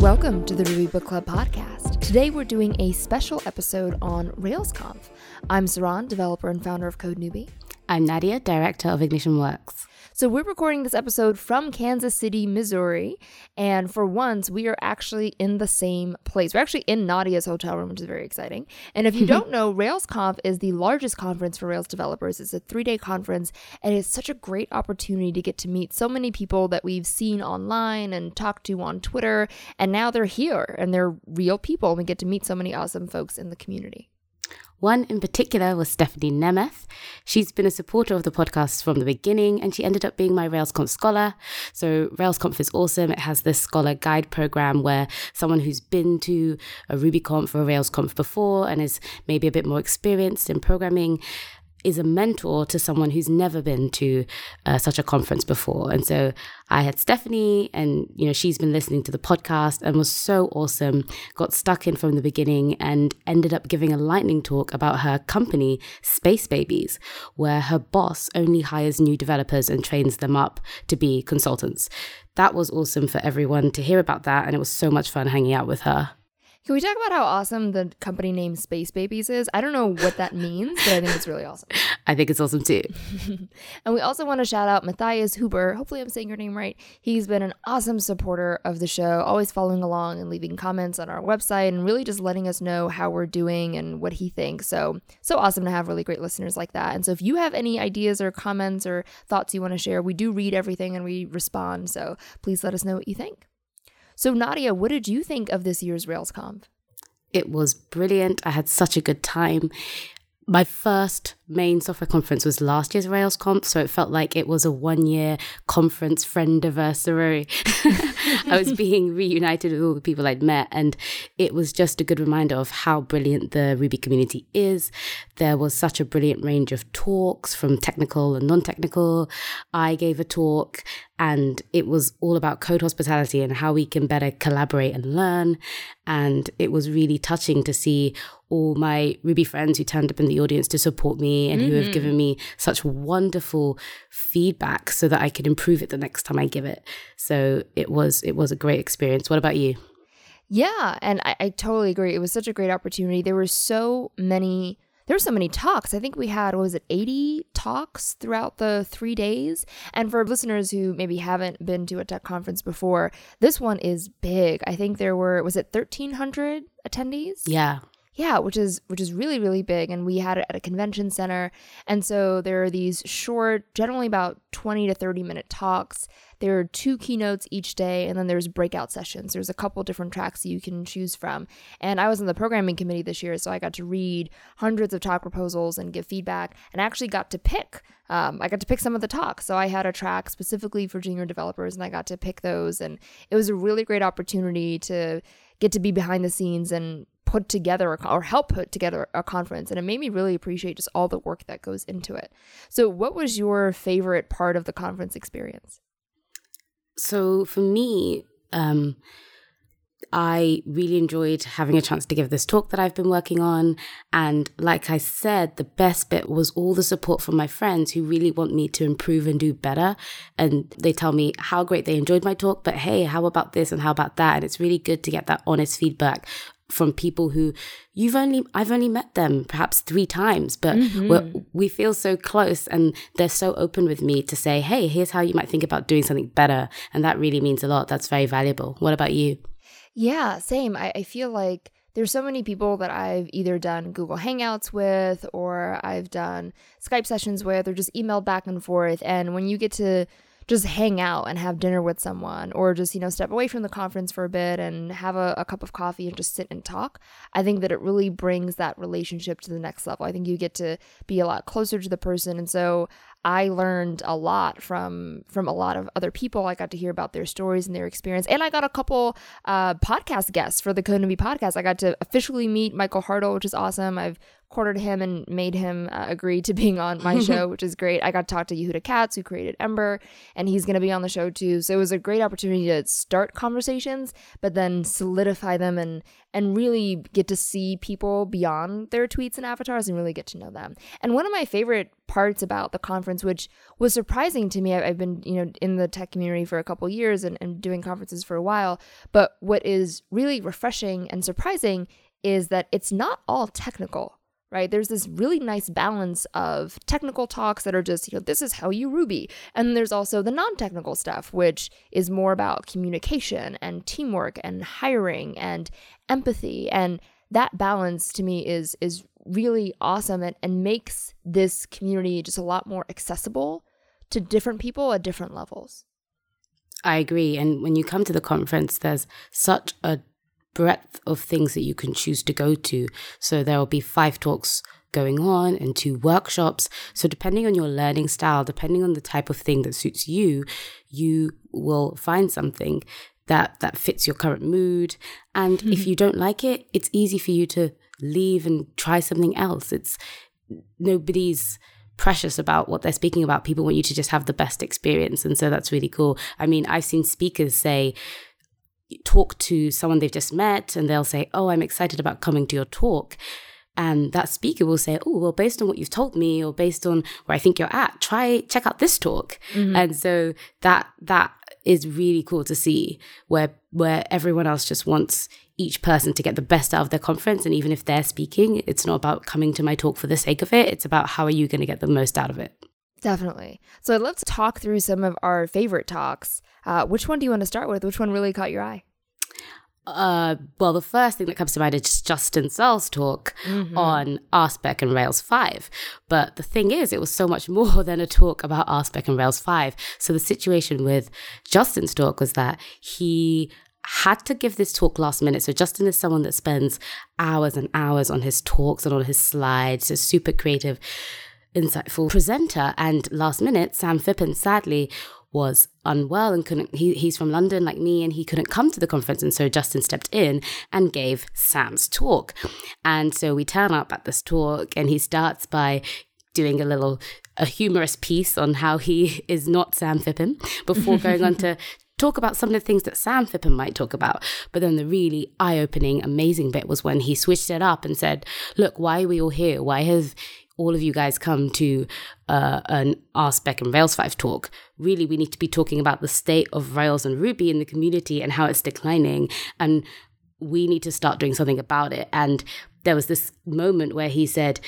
Welcome to the Ruby Book Club podcast. Today we're doing a special episode on RailsConf. I'm Saron, developer and founder of Code Newbie. I'm Nadia, director of Ignition Works. So, we're recording this episode from Kansas City, Missouri. And for once, we are actually in the same place. We're actually in Nadia's hotel room, which is very exciting. And if you don't know, RailsConf is the largest conference for Rails developers. It's a three day conference, and it's such a great opportunity to get to meet so many people that we've seen online and talked to on Twitter. And now they're here and they're real people. And we get to meet so many awesome folks in the community. One in particular was Stephanie Nemeth. She's been a supporter of the podcast from the beginning and she ended up being my RailsConf scholar. So, RailsConf is awesome. It has this scholar guide program where someone who's been to a RubyConf or a RailsConf before and is maybe a bit more experienced in programming is a mentor to someone who's never been to uh, such a conference before. And so I had Stephanie, and you know she's been listening to the podcast and was so awesome. Got stuck in from the beginning and ended up giving a lightning talk about her company, Space Babies, where her boss only hires new developers and trains them up to be consultants. That was awesome for everyone to hear about that, and it was so much fun hanging out with her. Can we talk about how awesome the company name Space Babies is? I don't know what that means, but I think it's really awesome. I think it's awesome too. and we also want to shout out Matthias Huber. Hopefully, I'm saying your name right. He's been an awesome supporter of the show, always following along and leaving comments on our website and really just letting us know how we're doing and what he thinks. So, so awesome to have really great listeners like that. And so, if you have any ideas or comments or thoughts you want to share, we do read everything and we respond. So, please let us know what you think. So, Nadia, what did you think of this year's RailsConf? It was brilliant. I had such a good time. My first main software conference was last year's RailsConf, so it felt like it was a one year conference friend anniversary. I was being reunited with all the people I'd met, and it was just a good reminder of how brilliant the Ruby community is. There was such a brilliant range of talks from technical and non technical. I gave a talk, and it was all about code hospitality and how we can better collaborate and learn. And it was really touching to see all my Ruby friends who turned up in the audience to support me and mm-hmm. who have mm-hmm. given me such wonderful feedback so that I could improve it the next time I give it. So it was it was a great experience. What about you? Yeah, and I, I totally agree. It was such a great opportunity. There were so many there were so many talks. I think we had, what was it, 80 talks throughout the three days? And for listeners who maybe haven't been to a tech conference before, this one is big. I think there were, was it 1,300 attendees? Yeah. Yeah, which is which is really really big and we had it at a convention center. And so there are these short, generally about 20 to 30 minute talks. There are two keynotes each day and then there's breakout sessions. There's a couple different tracks you can choose from. And I was in the programming committee this year, so I got to read hundreds of talk proposals and give feedback and I actually got to pick um, I got to pick some of the talks. So I had a track specifically for junior developers and I got to pick those. And it was a really great opportunity to get to be behind the scenes and put together a, or help put together a conference and it made me really appreciate just all the work that goes into it so what was your favorite part of the conference experience so for me um, I really enjoyed having a chance to give this talk that I've been working on. And like I said, the best bit was all the support from my friends who really want me to improve and do better. And they tell me how great they enjoyed my talk, but hey, how about this and how about that? And it's really good to get that honest feedback from people who you've only I've only met them perhaps three times, but mm-hmm. we feel so close and they're so open with me to say, hey, here's how you might think about doing something better, and that really means a lot. That's very valuable. What about you? Yeah, same. I, I feel like there's so many people that I've either done Google Hangouts with or I've done Skype sessions with or just emailed back and forth. And when you get to just hang out and have dinner with someone or just, you know, step away from the conference for a bit and have a, a, cup of coffee and just sit and talk, I think that it really brings that relationship to the next level. I think you get to be a lot closer to the person. And so I learned a lot from from a lot of other people. I got to hear about their stories and their experience, and I got a couple uh, podcast guests for the Code Newbie podcast. I got to officially meet Michael Hartl, which is awesome. I've courted him and made him uh, agree to being on my show, which is great. I got to talk to Yehuda Katz, who created Ember, and he's going to be on the show too. So it was a great opportunity to start conversations, but then solidify them and and really get to see people beyond their tweets and avatars and really get to know them. And one of my favorite parts about the conference, which was surprising to me. I've been, you know, in the tech community for a couple years and, and doing conferences for a while. But what is really refreshing and surprising is that it's not all technical right? There's this really nice balance of technical talks that are just, you know, this is how you Ruby. And there's also the non technical stuff, which is more about communication and teamwork and hiring and empathy. And that balance to me is, is really awesome and, and makes this community just a lot more accessible to different people at different levels. I agree. And when you come to the conference, there's such a breadth of things that you can choose to go to. So there will be five talks going on and two workshops. So depending on your learning style, depending on the type of thing that suits you, you will find something that that fits your current mood. And mm-hmm. if you don't like it, it's easy for you to leave and try something else. It's nobody's precious about what they're speaking about. People want you to just have the best experience. And so that's really cool. I mean, I've seen speakers say, talk to someone they've just met and they'll say, Oh, I'm excited about coming to your talk. And that speaker will say, Oh, well, based on what you've told me or based on where I think you're at, try check out this talk. Mm-hmm. And so that that is really cool to see where where everyone else just wants each person to get the best out of their conference. And even if they're speaking, it's not about coming to my talk for the sake of it. It's about how are you going to get the most out of it. Definitely. So I'd love to talk through some of our favorite talks. Uh, which one do you want to start with? Which one really caught your eye? Uh, well, the first thing that comes to mind is Justin Searls' talk mm-hmm. on RSpec and Rails 5. But the thing is, it was so much more than a talk about RSpec and Rails 5. So the situation with Justin's talk was that he had to give this talk last minute. So Justin is someone that spends hours and hours on his talks and on his slides, a super creative insightful presenter. And last minute, Sam Phippen sadly was unwell and couldn't he, he's from london like me and he couldn't come to the conference and so justin stepped in and gave sam's talk and so we turn up at this talk and he starts by doing a little a humorous piece on how he is not sam phippen before going on to talk about some of the things that Sam Phippen might talk about. But then the really eye opening, amazing bit was when he switched it up and said, Look, why are we all here? Why have all of you guys come to uh, an RSpec and Rails 5 talk. Really, we need to be talking about the state of Rails and Ruby in the community and how it's declining. And we need to start doing something about it. And there was this moment where he said,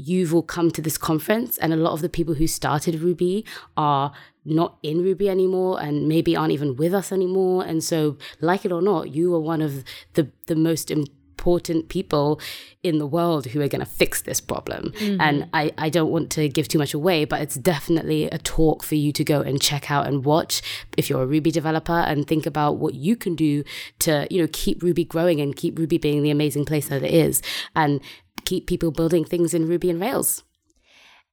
You've all come to this conference, and a lot of the people who started Ruby are not in Ruby anymore and maybe aren't even with us anymore. And so, like it or not, you are one of the, the most important important people in the world who are going to fix this problem. Mm-hmm. And I, I don't want to give too much away, but it's definitely a talk for you to go and check out and watch if you're a Ruby developer and think about what you can do to, you know, keep Ruby growing and keep Ruby being the amazing place that it is and keep people building things in Ruby and Rails.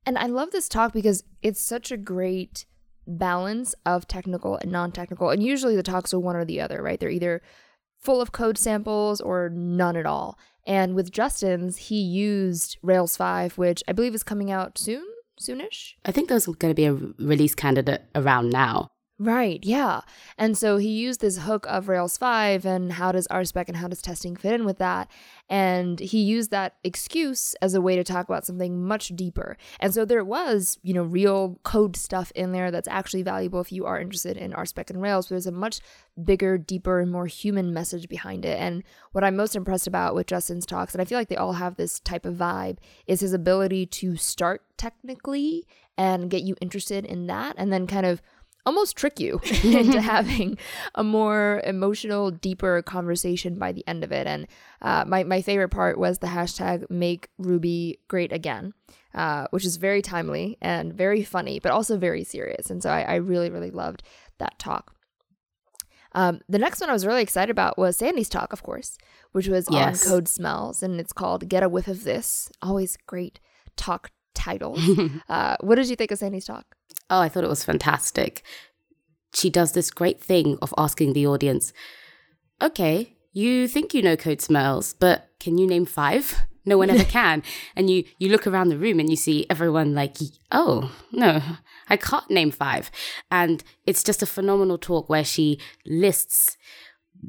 And I love this talk because it's such a great balance of technical and non-technical and usually the talks are one or the other right they're either full of code samples or none at all. And with Justin's, he used Rails 5, which I believe is coming out soon, soonish. I think there's going to be a release candidate around now. Right, yeah. And so he used this hook of Rails 5 and how does RSpec and how does testing fit in with that. And he used that excuse as a way to talk about something much deeper. And so there was, you know, real code stuff in there that's actually valuable if you are interested in RSpec and Rails. But there's a much bigger, deeper, and more human message behind it. And what I'm most impressed about with Justin's talks, and I feel like they all have this type of vibe, is his ability to start technically and get you interested in that and then kind of almost trick you into having a more emotional, deeper conversation by the end of it. And uh, my, my favorite part was the hashtag make Ruby great again, uh, which is very timely and very funny, but also very serious. And so I, I really, really loved that talk. Um, the next one I was really excited about was Sandy's talk, of course, which was yes. on code smells, and it's called "Get a Whiff of This." Always great talk title. uh, what did you think of Sandy's talk? Oh, I thought it was fantastic. She does this great thing of asking the audience, okay, you think you know code smells, but can you name five? No one ever can. And you, you look around the room and you see everyone like, oh, no, I can't name five. And it's just a phenomenal talk where she lists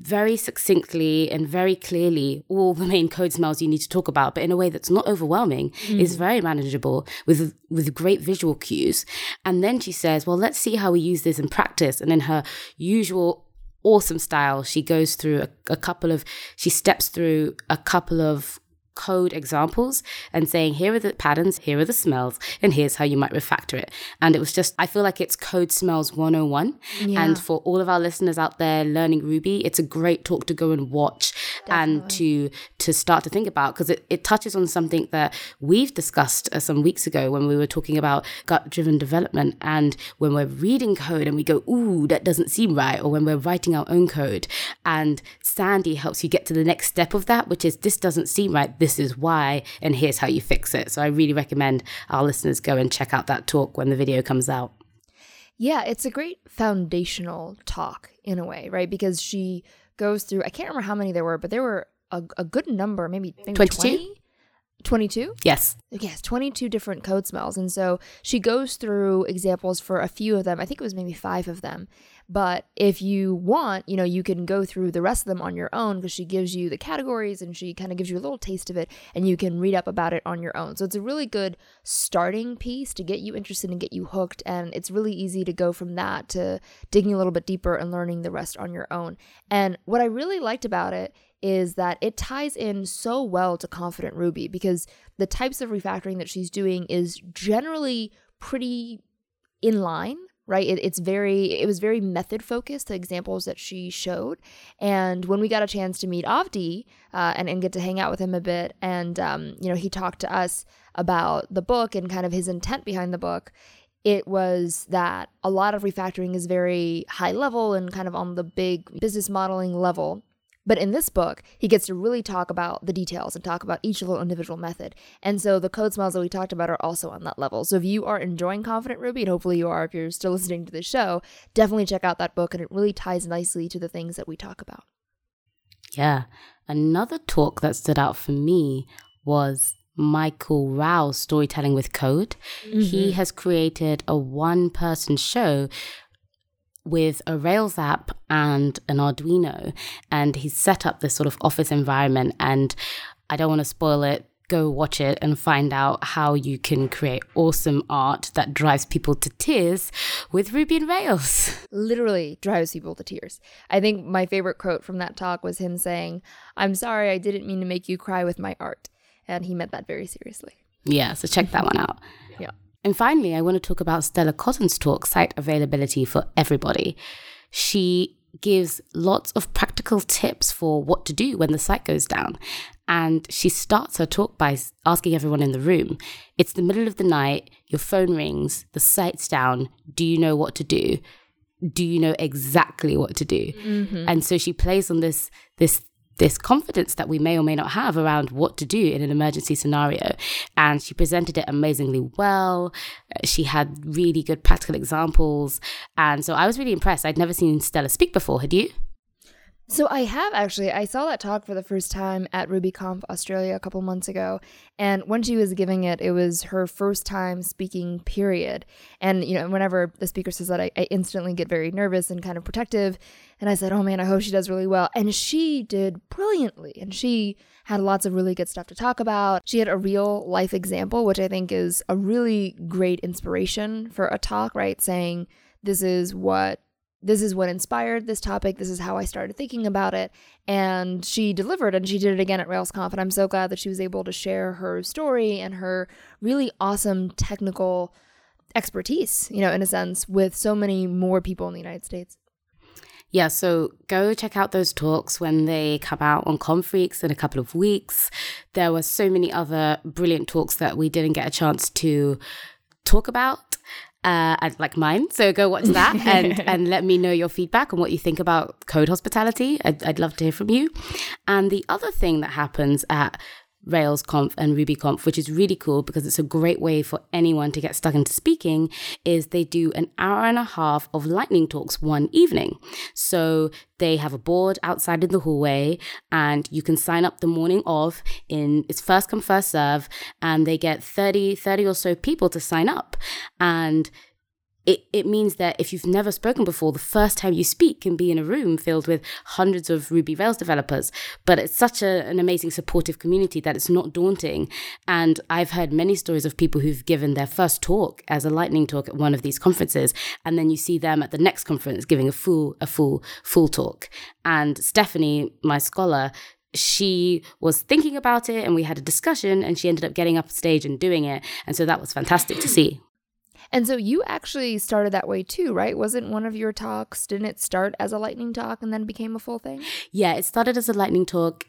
very succinctly and very clearly all the main code smells you need to talk about, but in a way that's not overwhelming, mm. is very manageable with with great visual cues. And then she says, "Well, let's see how we use this in practice." And in her usual awesome style, she goes through a, a couple of she steps through a couple of code examples and saying, here are the patterns, here are the smells, and here's how you might refactor it. And it was just, I feel like it's Code Smells 101. Yeah. And for all of our listeners out there learning Ruby, it's a great talk to go and watch Definitely. and to to start to think about because it, it touches on something that we've discussed uh, some weeks ago when we were talking about gut driven development. And when we're reading code and we go, ooh, that doesn't seem right, or when we're writing our own code. And Sandy helps you get to the next step of that, which is this doesn't seem right this is why, and here's how you fix it. So I really recommend our listeners go and check out that talk when the video comes out. Yeah, it's a great foundational talk in a way, right? Because she goes through, I can't remember how many there were, but there were a, a good number, maybe, maybe 22? 20? 22? Yes. Yes, 22 different code smells. And so she goes through examples for a few of them. I think it was maybe five of them. But if you want, you know, you can go through the rest of them on your own because she gives you the categories and she kind of gives you a little taste of it and you can read up about it on your own. So it's a really good starting piece to get you interested and get you hooked. And it's really easy to go from that to digging a little bit deeper and learning the rest on your own. And what I really liked about it is that it ties in so well to Confident Ruby because the types of refactoring that she's doing is generally pretty in line right? It, it's very it was very method focused the examples that she showed. And when we got a chance to meet avdi uh, and, and get to hang out with him a bit and um, you know he talked to us about the book and kind of his intent behind the book it was that a lot of refactoring is very high level and kind of on the big business modeling level but in this book, he gets to really talk about the details and talk about each little individual method. And so the code smells that we talked about are also on that level. So if you are enjoying Confident Ruby, and hopefully you are if you're still listening to the show, definitely check out that book and it really ties nicely to the things that we talk about. Yeah. Another talk that stood out for me was Michael Rao's storytelling with code. Mm-hmm. He has created a one person show with a Rails app and an Arduino. And he's set up this sort of office environment. And I don't want to spoil it. Go watch it and find out how you can create awesome art that drives people to tears with Ruby and Rails. Literally drives people to tears. I think my favorite quote from that talk was him saying, I'm sorry, I didn't mean to make you cry with my art. And he meant that very seriously. Yeah, so check that one out. yeah. And finally, I want to talk about Stella Cotton's talk, Site Availability for Everybody. She gives lots of practical tips for what to do when the site goes down. And she starts her talk by asking everyone in the room it's the middle of the night, your phone rings, the site's down. Do you know what to do? Do you know exactly what to do? Mm-hmm. And so she plays on this this this confidence that we may or may not have around what to do in an emergency scenario. And she presented it amazingly well. Uh, she had really good practical examples. And so I was really impressed. I'd never seen Stella speak before. Had you? So I have actually. I saw that talk for the first time at RubyConf Australia a couple months ago, and when she was giving it, it was her first time speaking. Period. And you know, whenever the speaker says that, I, I instantly get very nervous and kind of protective. And I said, "Oh man, I hope she does really well." And she did brilliantly, and she had lots of really good stuff to talk about. She had a real life example, which I think is a really great inspiration for a talk. Right, saying this is what this is what inspired this topic. This is how I started thinking about it. And she delivered and she did it again at RailsConf. And I'm so glad that she was able to share her story and her really awesome technical expertise, you know, in a sense, with so many more people in the United States. Yeah, so go check out those talks when they come out on Confreaks in a couple of weeks. There were so many other brilliant talks that we didn't get a chance to talk about uh, like mine. So go watch that and and let me know your feedback and what you think about code hospitality. I'd, I'd love to hear from you. And the other thing that happens at RailsConf and RubyConf, which is really cool because it's a great way for anyone to get stuck into speaking, is they do an hour and a half of lightning talks one evening. So they have a board outside in the hallway and you can sign up the morning of in it's first come first serve and they get 30 30 or so people to sign up and it, it means that if you've never spoken before, the first time you speak can be in a room filled with hundreds of Ruby Rails developers. But it's such a, an amazing supportive community that it's not daunting. And I've heard many stories of people who've given their first talk as a lightning talk at one of these conferences, and then you see them at the next conference giving a full, a full, full talk. And Stephanie, my scholar, she was thinking about it and we had a discussion and she ended up getting up stage and doing it. And so that was fantastic to see. And so you actually started that way too, right? Wasn't one of your talks, didn't it start as a lightning talk and then became a full thing? Yeah, it started as a lightning talk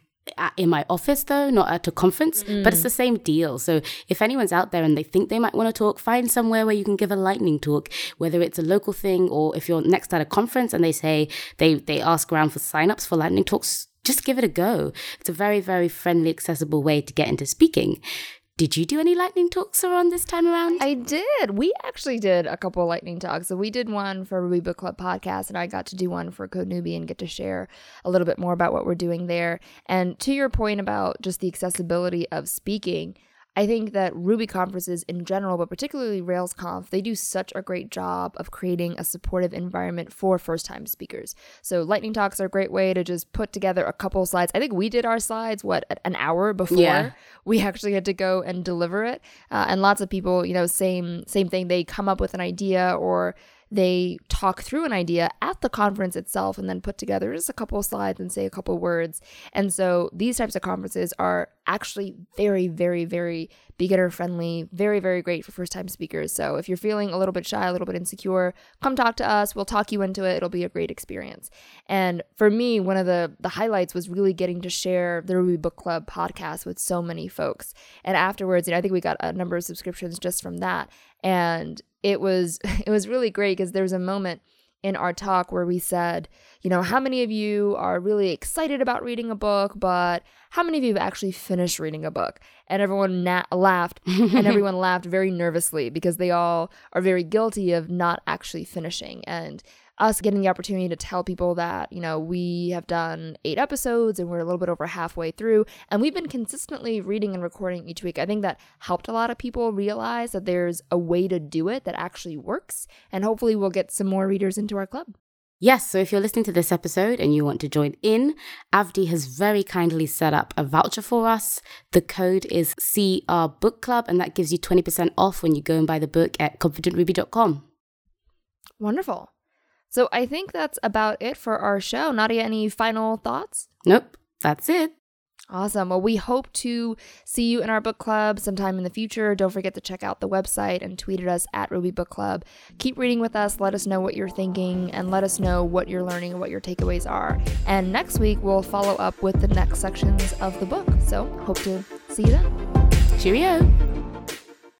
in my office though not at a conference mm. but it's the same deal so if anyone's out there and they think they might want to talk find somewhere where you can give a lightning talk whether it's a local thing or if you're next at a conference and they say they they ask around for signups for lightning talks just give it a go it's a very very friendly accessible way to get into speaking did you do any lightning talks around this time around? I did. We actually did a couple lightning talks. So we did one for Ruby Book Club podcast, and I got to do one for Code Newbie and get to share a little bit more about what we're doing there. And to your point about just the accessibility of speaking, I think that Ruby conferences in general, but particularly RailsConf, they do such a great job of creating a supportive environment for first time speakers. So, lightning talks are a great way to just put together a couple slides. I think we did our slides, what, an hour before yeah. we actually had to go and deliver it. Uh, and lots of people, you know, same, same thing. They come up with an idea or they talk through an idea at the conference itself and then put together just a couple of slides and say a couple words. And so these types of conferences are actually very, very, very beginner friendly, very, very great for first time speakers. So if you're feeling a little bit shy, a little bit insecure, come talk to us. We'll talk you into it. It'll be a great experience. And for me, one of the, the highlights was really getting to share the Ruby Book Club podcast with so many folks. And afterwards, you know, I think we got a number of subscriptions just from that. And it was it was really great because there was a moment in our talk where we said, you know, how many of you are really excited about reading a book, but how many of you have actually finished reading a book? And everyone na- laughed, and everyone laughed very nervously because they all are very guilty of not actually finishing. And us getting the opportunity to tell people that, you know, we have done eight episodes and we're a little bit over halfway through, and we've been consistently reading and recording each week. I think that helped a lot of people realize that there's a way to do it that actually works, and hopefully we'll get some more readers into our club. Yes, so if you're listening to this episode and you want to join in, Avdi has very kindly set up a voucher for us. The code is CR Book Club, and that gives you 20% off when you go and buy the book at confidentruby.com. Wonderful. So I think that's about it for our show. Nadia, any final thoughts? Nope, that's it. Awesome. Well, we hope to see you in our book club sometime in the future. Don't forget to check out the website and tweet at us at Ruby Book Club. Keep reading with us. Let us know what you're thinking and let us know what you're learning and what your takeaways are. And next week, we'll follow up with the next sections of the book. So, hope to see you then. Cheerio.